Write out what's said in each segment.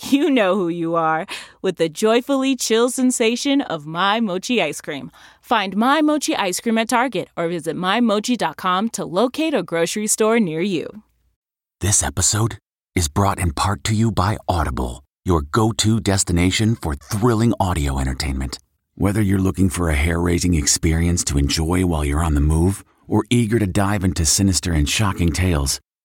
you know who you are with the joyfully chill sensation of My Mochi ice cream. Find My Mochi ice cream at Target or visit MyMochi.com to locate a grocery store near you. This episode is brought in part to you by Audible, your go to destination for thrilling audio entertainment. Whether you're looking for a hair raising experience to enjoy while you're on the move or eager to dive into sinister and shocking tales,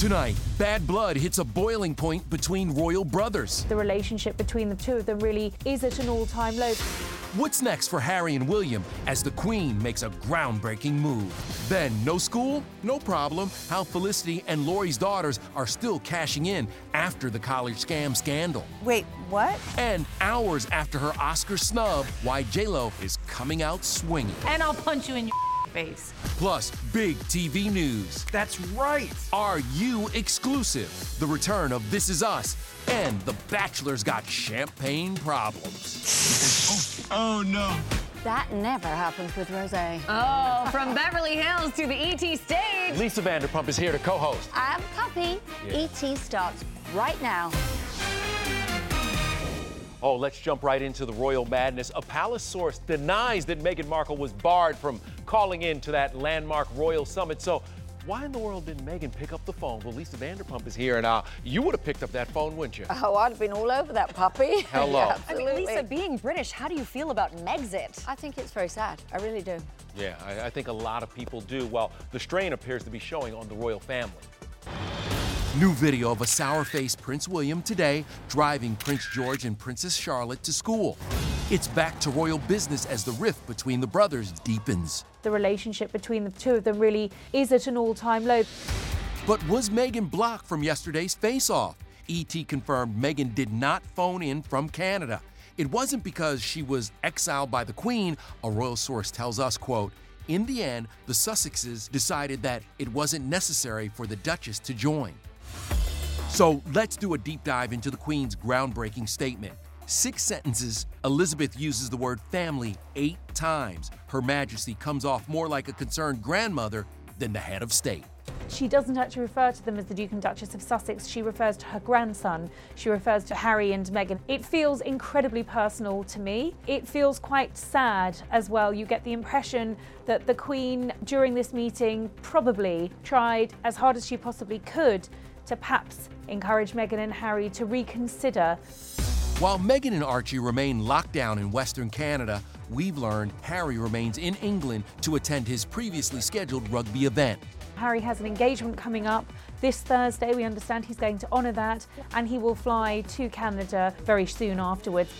Tonight, bad blood hits a boiling point between royal brothers. The relationship between the two of them really is at an all time low. What's next for Harry and William as the Queen makes a groundbreaking move? Then, no school? No problem. How Felicity and Lori's daughters are still cashing in after the college scam scandal. Wait, what? And hours after her Oscar snub, why J-Lo is coming out swinging. And I'll punch you in your face. Plus, big TV news. That's right. Are you exclusive? The return of This Is Us and The Bachelor's got champagne problems. Oh no. That never happens with Rose. Oh, from Beverly Hills to the ET stage. Lisa Vanderpump is here to co-host. I'm a puppy. ET starts right now. Oh, let's jump right into the royal madness. A palace source denies that Meghan Markle was barred from calling in to that landmark royal summit. So why in the world didn't Meghan pick up the phone? Well, Lisa Vanderpump is here, and uh, you would have picked up that phone, wouldn't you? Oh, I'd have been all over that puppy. Hello. Yeah, I mean. Lisa, being British, how do you feel about Megxit? I think it's very sad. I really do. Yeah, I, I think a lot of people do. Well, the strain appears to be showing on the royal family. New video of a sour-faced Prince William today driving Prince George and Princess Charlotte to school. It's back to royal business as the rift between the brothers deepens. The relationship between the two of them really is at an all time low. But was Meghan blocked from yesterday's face-off? ET confirmed Meghan did not phone in from Canada. It wasn't because she was exiled by the Queen, a royal source tells us, quote, in the end, the Sussexes decided that it wasn't necessary for the Duchess to join. So let's do a deep dive into the Queen's groundbreaking statement. Six sentences, Elizabeth uses the word family eight times. Her Majesty comes off more like a concerned grandmother than the head of state. She doesn't actually refer to them as the Duke and Duchess of Sussex. She refers to her grandson. She refers to Harry and Meghan. It feels incredibly personal to me. It feels quite sad as well. You get the impression that the Queen, during this meeting, probably tried as hard as she possibly could to perhaps encourage Meghan and Harry to reconsider. While Meghan and Archie remain locked down in Western Canada, we've learned Harry remains in England to attend his previously scheduled rugby event. Harry has an engagement coming up this Thursday. We understand he's going to honour that and he will fly to Canada very soon afterwards.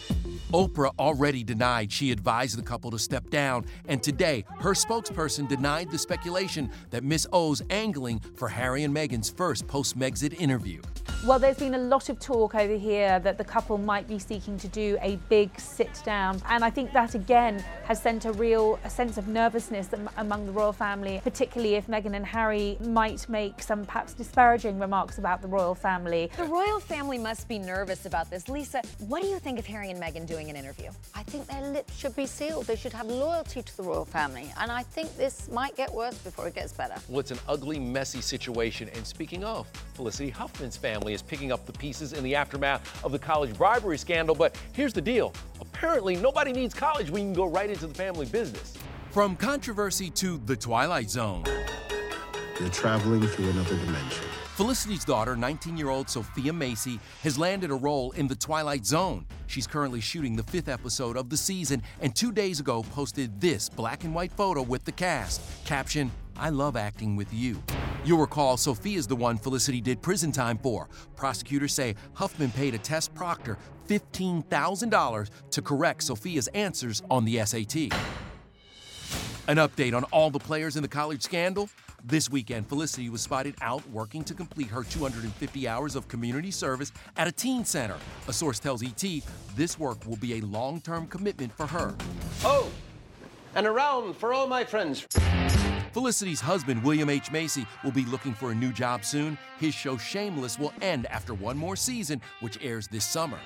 Oprah already denied she advised the couple to step down, and today her spokesperson denied the speculation that Miss O's angling for Harry and Meghan's first post Megxit interview. Well, there's been a lot of talk over here that the couple might be seeking to do a big sit down. And I think that again has sent a real a sense of nervousness among the royal family, particularly if Meghan and Harry might make some perhaps disparaging remarks about the royal family. The royal family must be nervous about this. Lisa, what do you think of Harry and Meghan doing an interview? I think their lips should be sealed. They should have loyalty to the royal family. And I think this might get worse before it gets better. Well, it's an ugly, messy situation. And speaking of, Felicity Huffman's family family is picking up the pieces in the aftermath of the college bribery scandal. But here's the deal apparently, nobody needs college when you can go right into the family business. From controversy to the Twilight Zone. You're traveling through another dimension. Felicity's daughter, 19 year old Sophia Macy, has landed a role in The Twilight Zone. She's currently shooting the fifth episode of the season and two days ago posted this black and white photo with the cast. Caption I love acting with you. You'll recall Sophia's the one Felicity did prison time for. Prosecutors say Huffman paid a test proctor $15,000 to correct Sophia's answers on the SAT. An update on all the players in the college scandal. This weekend, Felicity was spotted out working to complete her 250 hours of community service at a teen center. A source tells ET this work will be a long term commitment for her. Oh, and around for all my friends. Felicity's husband, William H. Macy, will be looking for a new job soon. His show Shameless will end after one more season, which airs this summer.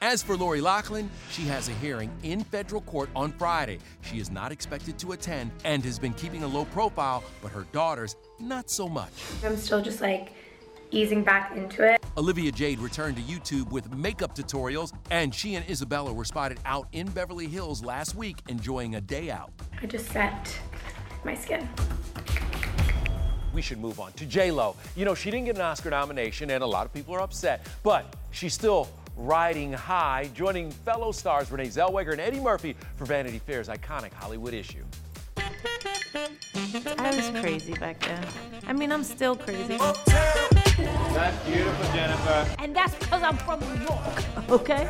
As for Lori Loughlin, she has a hearing in federal court on Friday. She is not expected to attend and has been keeping a low profile, but her daughters, not so much. I'm still just like easing back into it. Olivia Jade returned to YouTube with makeup tutorials, and she and Isabella were spotted out in Beverly Hills last week enjoying a day out. I just set my skin. We should move on to J Lo. You know, she didn't get an Oscar nomination, and a lot of people are upset, but she's still riding high, joining fellow stars Renee Zellweger and Eddie Murphy for Vanity Fair's iconic Hollywood issue. I was crazy back then. I mean, I'm still crazy. That's beautiful, Jennifer. And that's because I'm from New York, okay?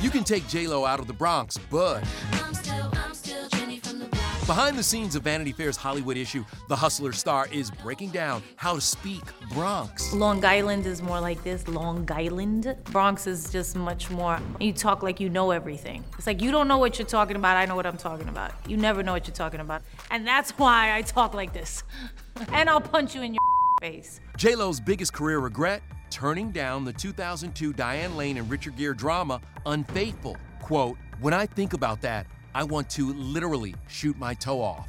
You can take J-Lo out of the Bronx, but Behind the scenes of Vanity Fair's Hollywood issue, the Hustler star is breaking down how to speak Bronx. Long Island is more like this Long Island. Bronx is just much more, you talk like you know everything. It's like you don't know what you're talking about, I know what I'm talking about. You never know what you're talking about. And that's why I talk like this. and I'll punch you in your face. J-Lo's biggest career regret? Turning down the 2002 Diane Lane and Richard Gere drama, Unfaithful. Quote, when I think about that, I want to literally shoot my toe off.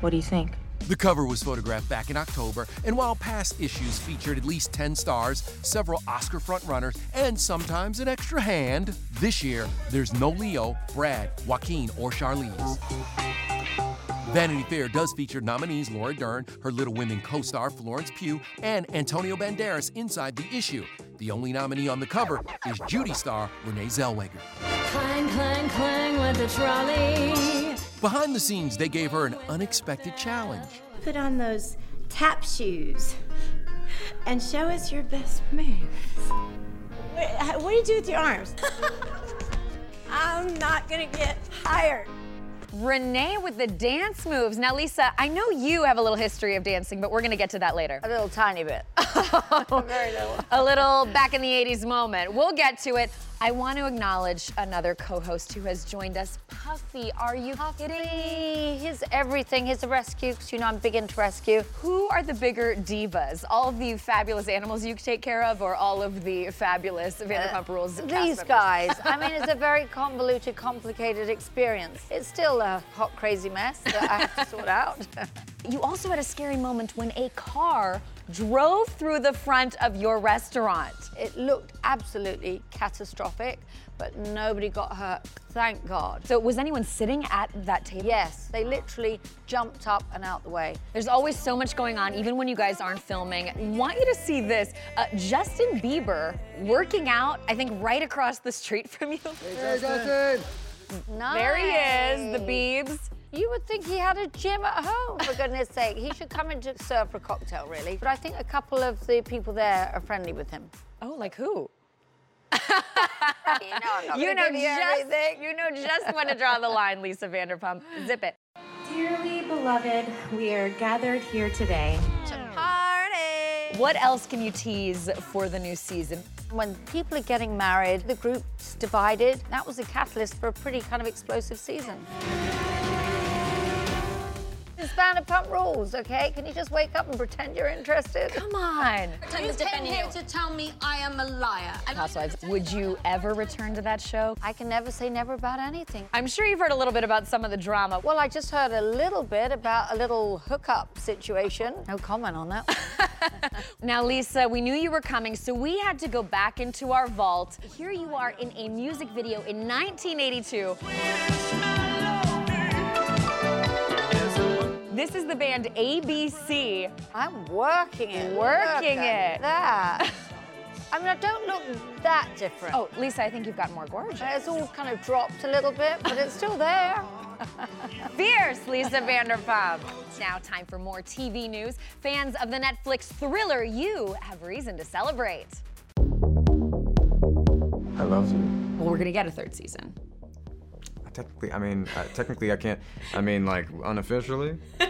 What do you think? The cover was photographed back in October, and while past issues featured at least 10 stars, several Oscar frontrunners, and sometimes an extra hand, this year there's no Leo, Brad, Joaquin, or Charlize. Vanity Fair does feature nominees Laura Dern, her Little Women co star Florence Pugh, and Antonio Banderas inside the issue. The only nominee on the cover is Judy star Renee Zellweger. Clang, clang, clang with the trolley. Behind the scenes, they gave her an unexpected challenge. Put on those tap shoes and show us your best moves. What do you do with your arms? I'm not gonna get hired. Renee with the dance moves. Now, Lisa, I know you have a little history of dancing, but we're going to get to that later. A little tiny bit. Very little. A little back in the 80s moment. We'll get to it. I want to acknowledge another co-host who has joined us. Puffy, are you Puffy. kidding? He's everything. He's a rescue, because you know I'm big into rescue. Who are the bigger divas? All of the fabulous animals you take care of, or all of the fabulous Vanderpump Rules? Uh, these guys. I mean, it's a very convoluted, complicated experience. It's still a hot, crazy mess that I have to sort out. You also had a scary moment when a car drove through the front of your restaurant. It looked absolutely catastrophic, but nobody got hurt, thank God. So, was anyone sitting at that table? Yes, they literally jumped up and out the way. There's always so much going on, even when you guys aren't filming. I want you to see this. Uh, Justin Bieber working out, I think, right across the street from you. Hey, Justin. Nice. There he is, the Biebs. You would think he had a gym at home, for goodness sake. He should come and just serve for a cocktail, really. But I think a couple of the people there are friendly with him. Oh, like who? you know, you know give you just everything. you know just when to draw the line, Lisa Vanderpump. Zip it. Dearly beloved, we are gathered here today to party. What else can you tease for the new season? When people are getting married, the group's divided. That was a catalyst for a pretty kind of explosive season. It's Vanderpump rules, okay? Can you just wake up and pretend you're interested? Come on. You came here to tell me I am a liar. Housewives, would you ever return to that show? I can never say never about anything. I'm sure you've heard a little bit about some of the drama. Well, I just heard a little bit about a little hookup situation. No comment on that. Now, Lisa, we knew you were coming, so we had to go back into our vault. Here you are in a music video in 1982. This is the band ABC. I'm working it. Working Look at it. That. I mean, I don't look that different. Oh, Lisa, I think you've gotten more gorgeous. It's all kind of dropped a little bit, but it's still there. Fierce Lisa Vanderpump. Now, time for more TV news. Fans of the Netflix thriller You have reason to celebrate. I love you. Well, we're gonna get a third season. Technically, I mean, uh, technically, I can't. I mean, like unofficially.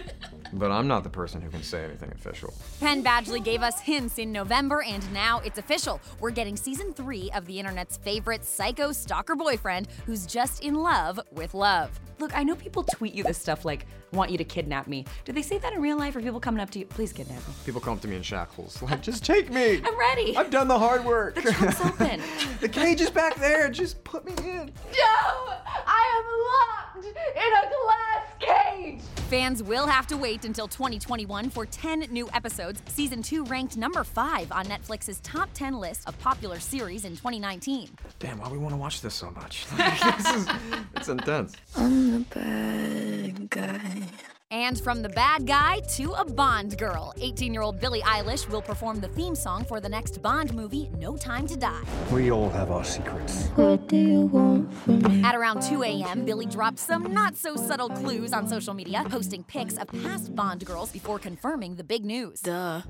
but I'm not the person who can say anything official. Penn Badgley gave us hints in November, and now it's official. We're getting season three of the internet's favorite psycho stalker boyfriend who's just in love with love. Look, I know people tweet you this stuff like, want you to kidnap me. Do they say that in real life or people coming up to you, please kidnap me? People come up to me in shackles, like, just take me. I'm ready. I've done the hard work. The trunk's open. the cage is back there. Just put me in. No! I am locked in a glass cage! Fans will have to wait until 2021 for 10 new episodes. Season 2 ranked number 5 on Netflix's top 10 list of popular series in 2019. Damn, why we want to watch this so much? this is, it's intense. I'm the bad guy. And from the bad guy to a Bond girl, 18 year old Billie Eilish will perform the theme song for the next Bond movie, No Time to Die. We all have our secrets. What do you want from me? At around 2 a.m., Billie dropped some not so subtle clues on social media, posting pics of past Bond girls before confirming the big news. Duh.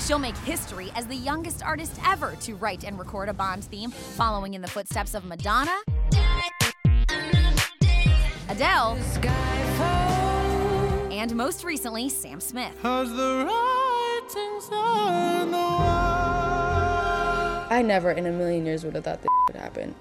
She'll make history as the youngest artist ever to write and record a Bond theme, following in the footsteps of Madonna, Adele, and most recently, Sam Smith. I never in a million years would have thought this would happen.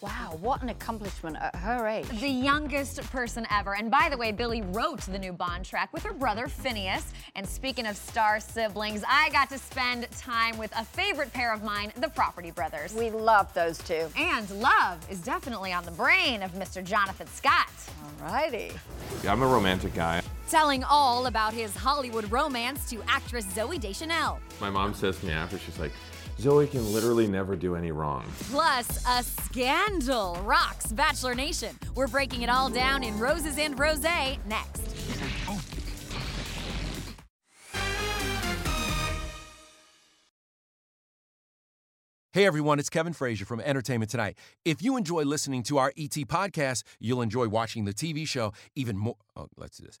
Wow, what an accomplishment at her age. The youngest person ever. And by the way, Billie wrote the new Bond track with her brother Finneas. And speaking of star siblings, I got to spend time with a favorite pair of mine, the Property Brothers. We love those two. And love is definitely on the brain of Mr. Jonathan Scott. Alrighty. Yeah, I'm a romantic guy. Telling all about his Hollywood romance to actress Zooey Deschanel. My mom says to me after, she's like, Zooey can literally never do any wrong. Plus, a scandal rocks Bachelor Nation. We're breaking it all down in Roses and Rose next. Hey everyone, it's Kevin Frazier from Entertainment Tonight. If you enjoy listening to our ET podcast, you'll enjoy watching the TV show even more. Oh, let's do this.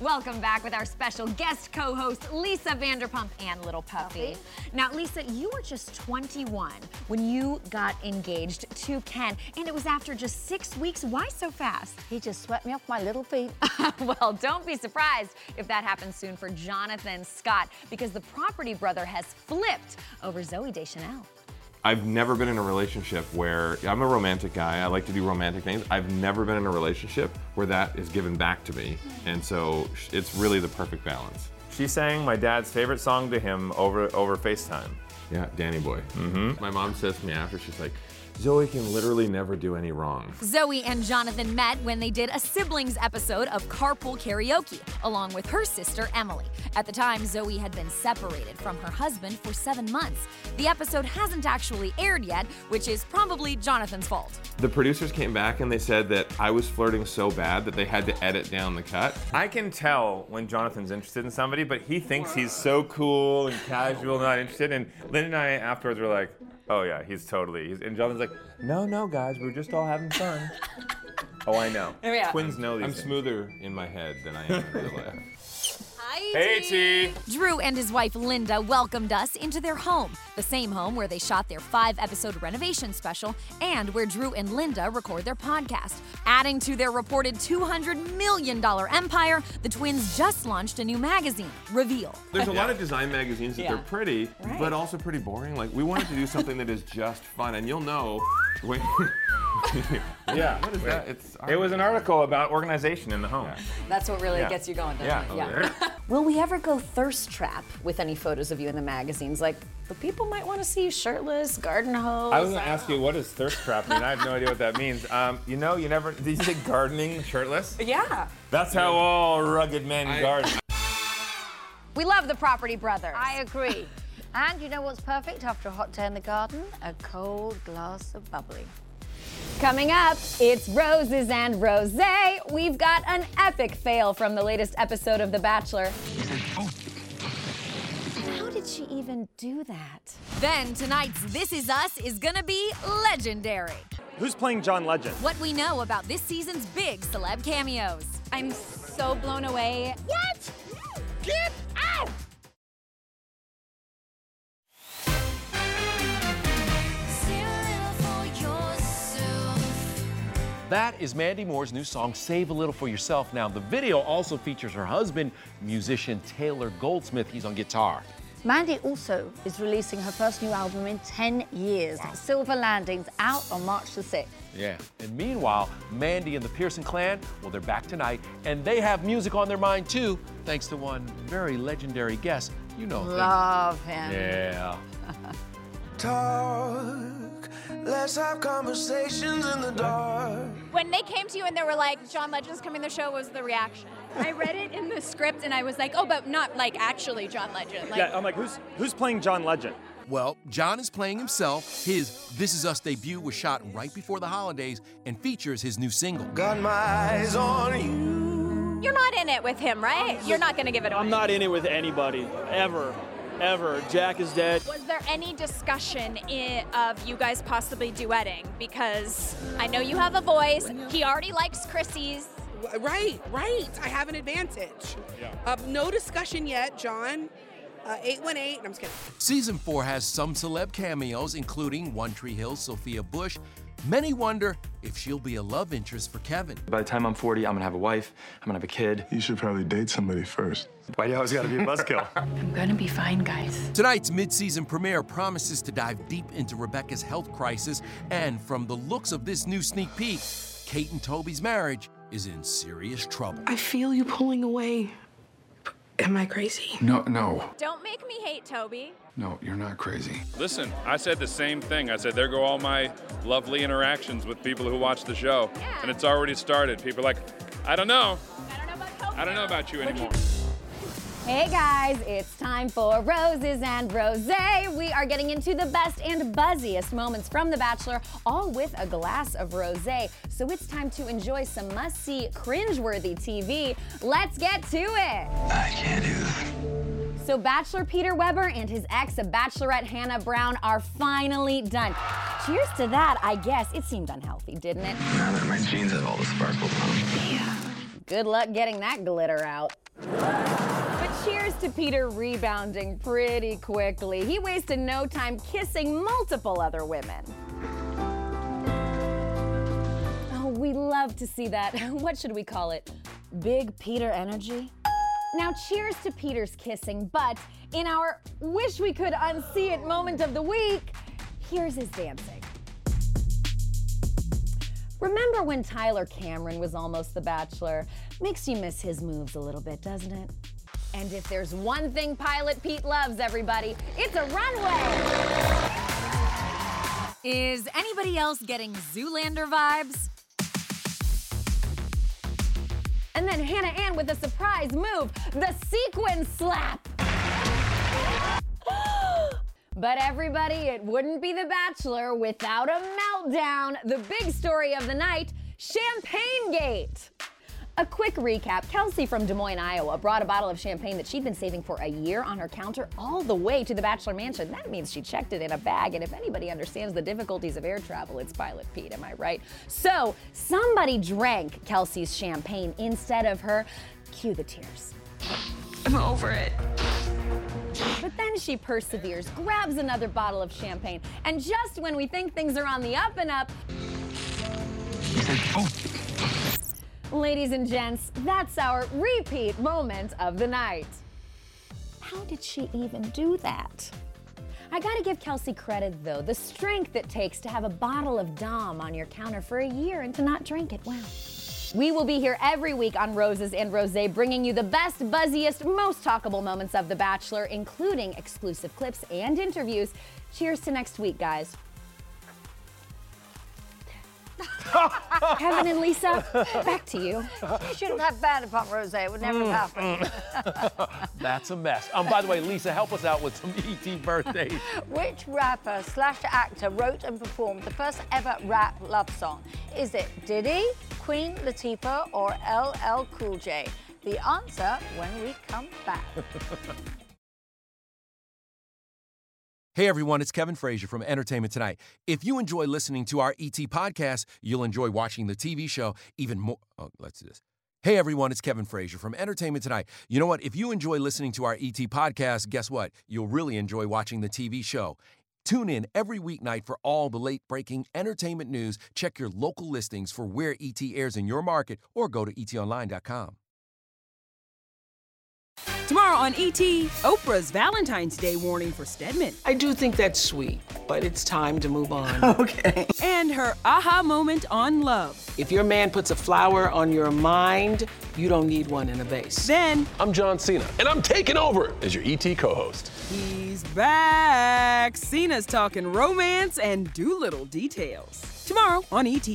Welcome back with our special guest co-host Lisa Vanderpump and Little Puffy. Now, Lisa, you were just 21 when you got engaged to Ken, and it was after just six weeks. Why so fast? He just swept me off my little feet. well, don't be surprised if that happens soon for Jonathan Scott, because the property brother has flipped over Zooey Deschanel. I've never been in a relationship where I'm a romantic guy. I like to do romantic things. I've never been in a relationship where that is given back to me. And so it's really the perfect balance. She sang my dad's favorite song to him over over FaceTime. Yeah, Danny Boy. Mm-hmm. My mom says to me after, she's like, Zooey can literally never do any wrong. Zooey and Jonathan met when they did a siblings episode of Carpool Karaoke, along with her sister Emily. At the time, Zooey had been separated from her husband for seven months. The episode hasn't actually aired yet, which is probably Jonathan's fault. The producers came back and they said that I was flirting so bad that they had to edit down the cut. I can tell when Jonathan's interested in somebody, but he thinks he's so cool and casual, not interested. And Lynn and I afterwards were like, oh yeah, he's totally. He's, and Jonathan's like, no, no, guys, we're just all having fun. oh, I know. Oh, yeah. Twins know these I'm things. smoother in my head than I am in real life. Hey, T. Drew and his wife Linda welcomed us into their home, the same home where they shot their five episode renovation special and where Drew and Linda record their podcast. Adding to their reported $200 million empire, the twins just launched a new magazine, Reveal. There's a lot of design magazines that Yeah. they're pretty, Right. but also pretty boring. Like we wanted to do something that is just fun, and you'll know when. Yeah. What is that? It's It was an article about organization in the home. That's what really Yeah. gets you going, doesn't Yeah. it? Oh, Will we ever go thirst trap with any photos of you in the magazines? Like, the people might want to see you shirtless, garden hose. I was gonna ask you what is thirst trap mean. I have no idea what that means. Um, you know, you never. Did you say gardening shirtless? Yeah. That's how all rugged men garden. We love the Property Brothers. I agree. and you know what's perfect after a hot day in the garden? A cold glass of bubbly. Coming up, it's Roses and Rose. We've got an epic fail from the latest episode of The Bachelor. How did she even do that? Then tonight's This Is Us is gonna be legendary. Who's playing John Legend? What we know about this season's big celeb cameos. I'm so blown away. What? Get That is Mandy Moore's new song, Save a Little for Yourself. Now, the video also features her husband, musician Taylor Goldsmith. He's on guitar. Mandy also is releasing her first new album in 10 years. Silver Landings out on March the 6th. Yeah. And meanwhile, Mandy and the Pearson clan, well, they're back tonight, and they have music on their mind too, thanks to one very legendary guest. You know him. Love him. Yeah. Talk, let's have conversations in the dark. When they came to you and they were like, John Legend's coming to the show, what was the reaction? I read it in the script and I was like, oh, but not like actually John Legend. Like, yeah, I'm like, who's who's playing John Legend? Well, John is playing himself. His This Is Us debut was shot right before the holidays and features his new single. Got my eyes on you. you're not in it with him, right? You're not going to give it away. I'm not in it with anybody, ever. Ever. Jack is dead. Was there any discussion i of you guys possibly duetting? Because I know you have a voice. He already likes Chrissy's. Right, right. I have an advantage. Uh, no discussion yet, John. Uh, 818. I'm just kidding. Season 4 has some celeb cameos, including One Tree Hill, Sophia Bush. Many wonder if she'll be a love interest for Kevin. By the time I'm 40, I'm gonna have a wife, I'm gonna have a kid. You should probably date somebody first. Why do you always gotta be a buzzkill? I'm gonna be fine, guys. Tonight's mid-season premiere promises to dive deep into Rebecca's health crisis, and from the looks of this new sneak peek, Kate and Toby's marriage is in serious trouble. I feel you pulling away. Am I crazy? No, no, Don't make me hate Toby. no, you're not crazy. Listen, I said the same thing. I said, there go all my lovely interactions with people who watch the show. And it's already started. People are like, I don't know. I don't know about you anymore. Hey guys, it's time for Roses and Rose. We are getting into the best and buzziest moments from The Bachelor, all with a glass of rose. So it's time to enjoy some must see, cringeworthy TV. Let's get to it. I can't do that. So, Bachelor Peter Weber and his ex, a Bachelorette Hannah Brown, are finally done. Cheers to that, I guess. It seemed unhealthy, didn't it? Now that my jeans have all the sparkles on them. Good luck getting that glitter out. Cheers to Peter rebounding pretty quickly. He wasted no time kissing multiple other women. Oh, we love to see that. What should we call it? Big Peter energy? Now, cheers to Peter's kissing, but in our wish we could unsee it moment of the week, Here's his dancing. Remember when Tyler Cameron was almost the bachelor? Makes you miss his moves a little bit, doesn't it? And if there's one thing Pilot Pete loves, everybody, it's a runway. Is anybody else getting Zoolander vibes? And then Hannah Ann with a surprise move, the sequin slap. But everybody, it wouldn't be The Bachelor without a meltdown. The big story of the night Champagne Gate. A quick recap Kelsey from Des Moines, Iowa brought a bottle of champagne that she'd been saving for a year on her counter all the way to the Bachelor Mansion. That means she checked it in a bag, and if anybody understands the difficulties of air travel, it's Pilot Pete, am I right? So, somebody drank Kelsey's champagne instead of her. Cue the tears. I'm over it. But then she perseveres, grabs another bottle of champagne, and just when we think things are on the up and up, oh, ladies and gents, that's our repeat moment of the night. How did she even do that? I gotta give Kelsey credit though, the strength it takes to have a bottle of Dom on your counter for a year and to not drink it. Wow. We will be here every week on Roses and Rose, bringing you the best, buzziest, most talkable moments of The Bachelor, including exclusive clips and interviews. Cheers to next week, guys. Kevin and Lisa, back to you. You shouldn't have had Vanderpump Rose. It would never have happened. That's a mess. Um, by the way, Lisa, help us out with some ET birthdays. Which rapper slash actor wrote and performed the first ever rap love song? Is it Diddy, Queen Latifah, or LL Cool J? The answer when we come back. Hey everyone, it's Kevin Frazier from Entertainment Tonight. If you enjoy listening to our ET podcast, you'll enjoy watching the TV show even more. Oh, let's do this. Hey everyone, it's Kevin Frazier from Entertainment Tonight. You know what? If you enjoy listening to our ET podcast, guess what? You'll really enjoy watching the TV show. Tune in every weeknight for all the late breaking entertainment news. Check your local listings for where ET airs in your market or go to etonline.com. Tomorrow on ET, Oprah's Valentine's Day warning for Stedman. I do think that's sweet, but it's time to move on. Okay. And her aha moment on love. If your man puts a flower on your mind, you don't need one in a vase. Then I'm John Cena, and I'm taking over as your ET co-host. he's back. Cena's talking romance and Dolittle details. Tomorrow on ET.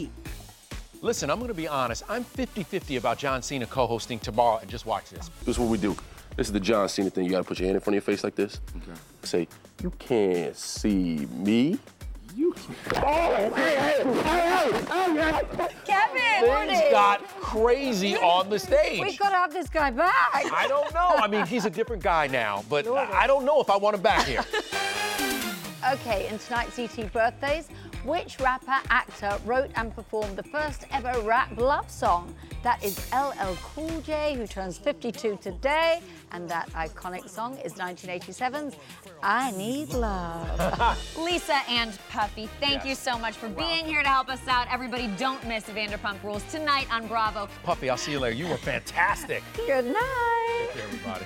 Listen, I'm going to be honest. I'm 50 50 about John Cena co hosting tomorrow, and just watch this. This is what we do. This is the John Cena thing. You gotta put your hand in front of your face like this. Okay. Say, you can't see me. You can't- Oh, hey, hey! Kevin! Things got crazy on the stage. We've got to have this guy back. I don't know. I mean, he's a different guy now, but I don't know if I want him back here. Okay, in tonight's ET birthdays, which rapper actor wrote and performed the first ever rap love song? That is LL Cool J, who turns 52 today, and that iconic song is 1987's I Need Love. Lisa and Puffy, thank you so much for being here to help us out. Everybody, don't miss Vanderpump Rules tonight on Bravo. Puffy, I'll see you later. You were fantastic. Good night. Take care, everybody.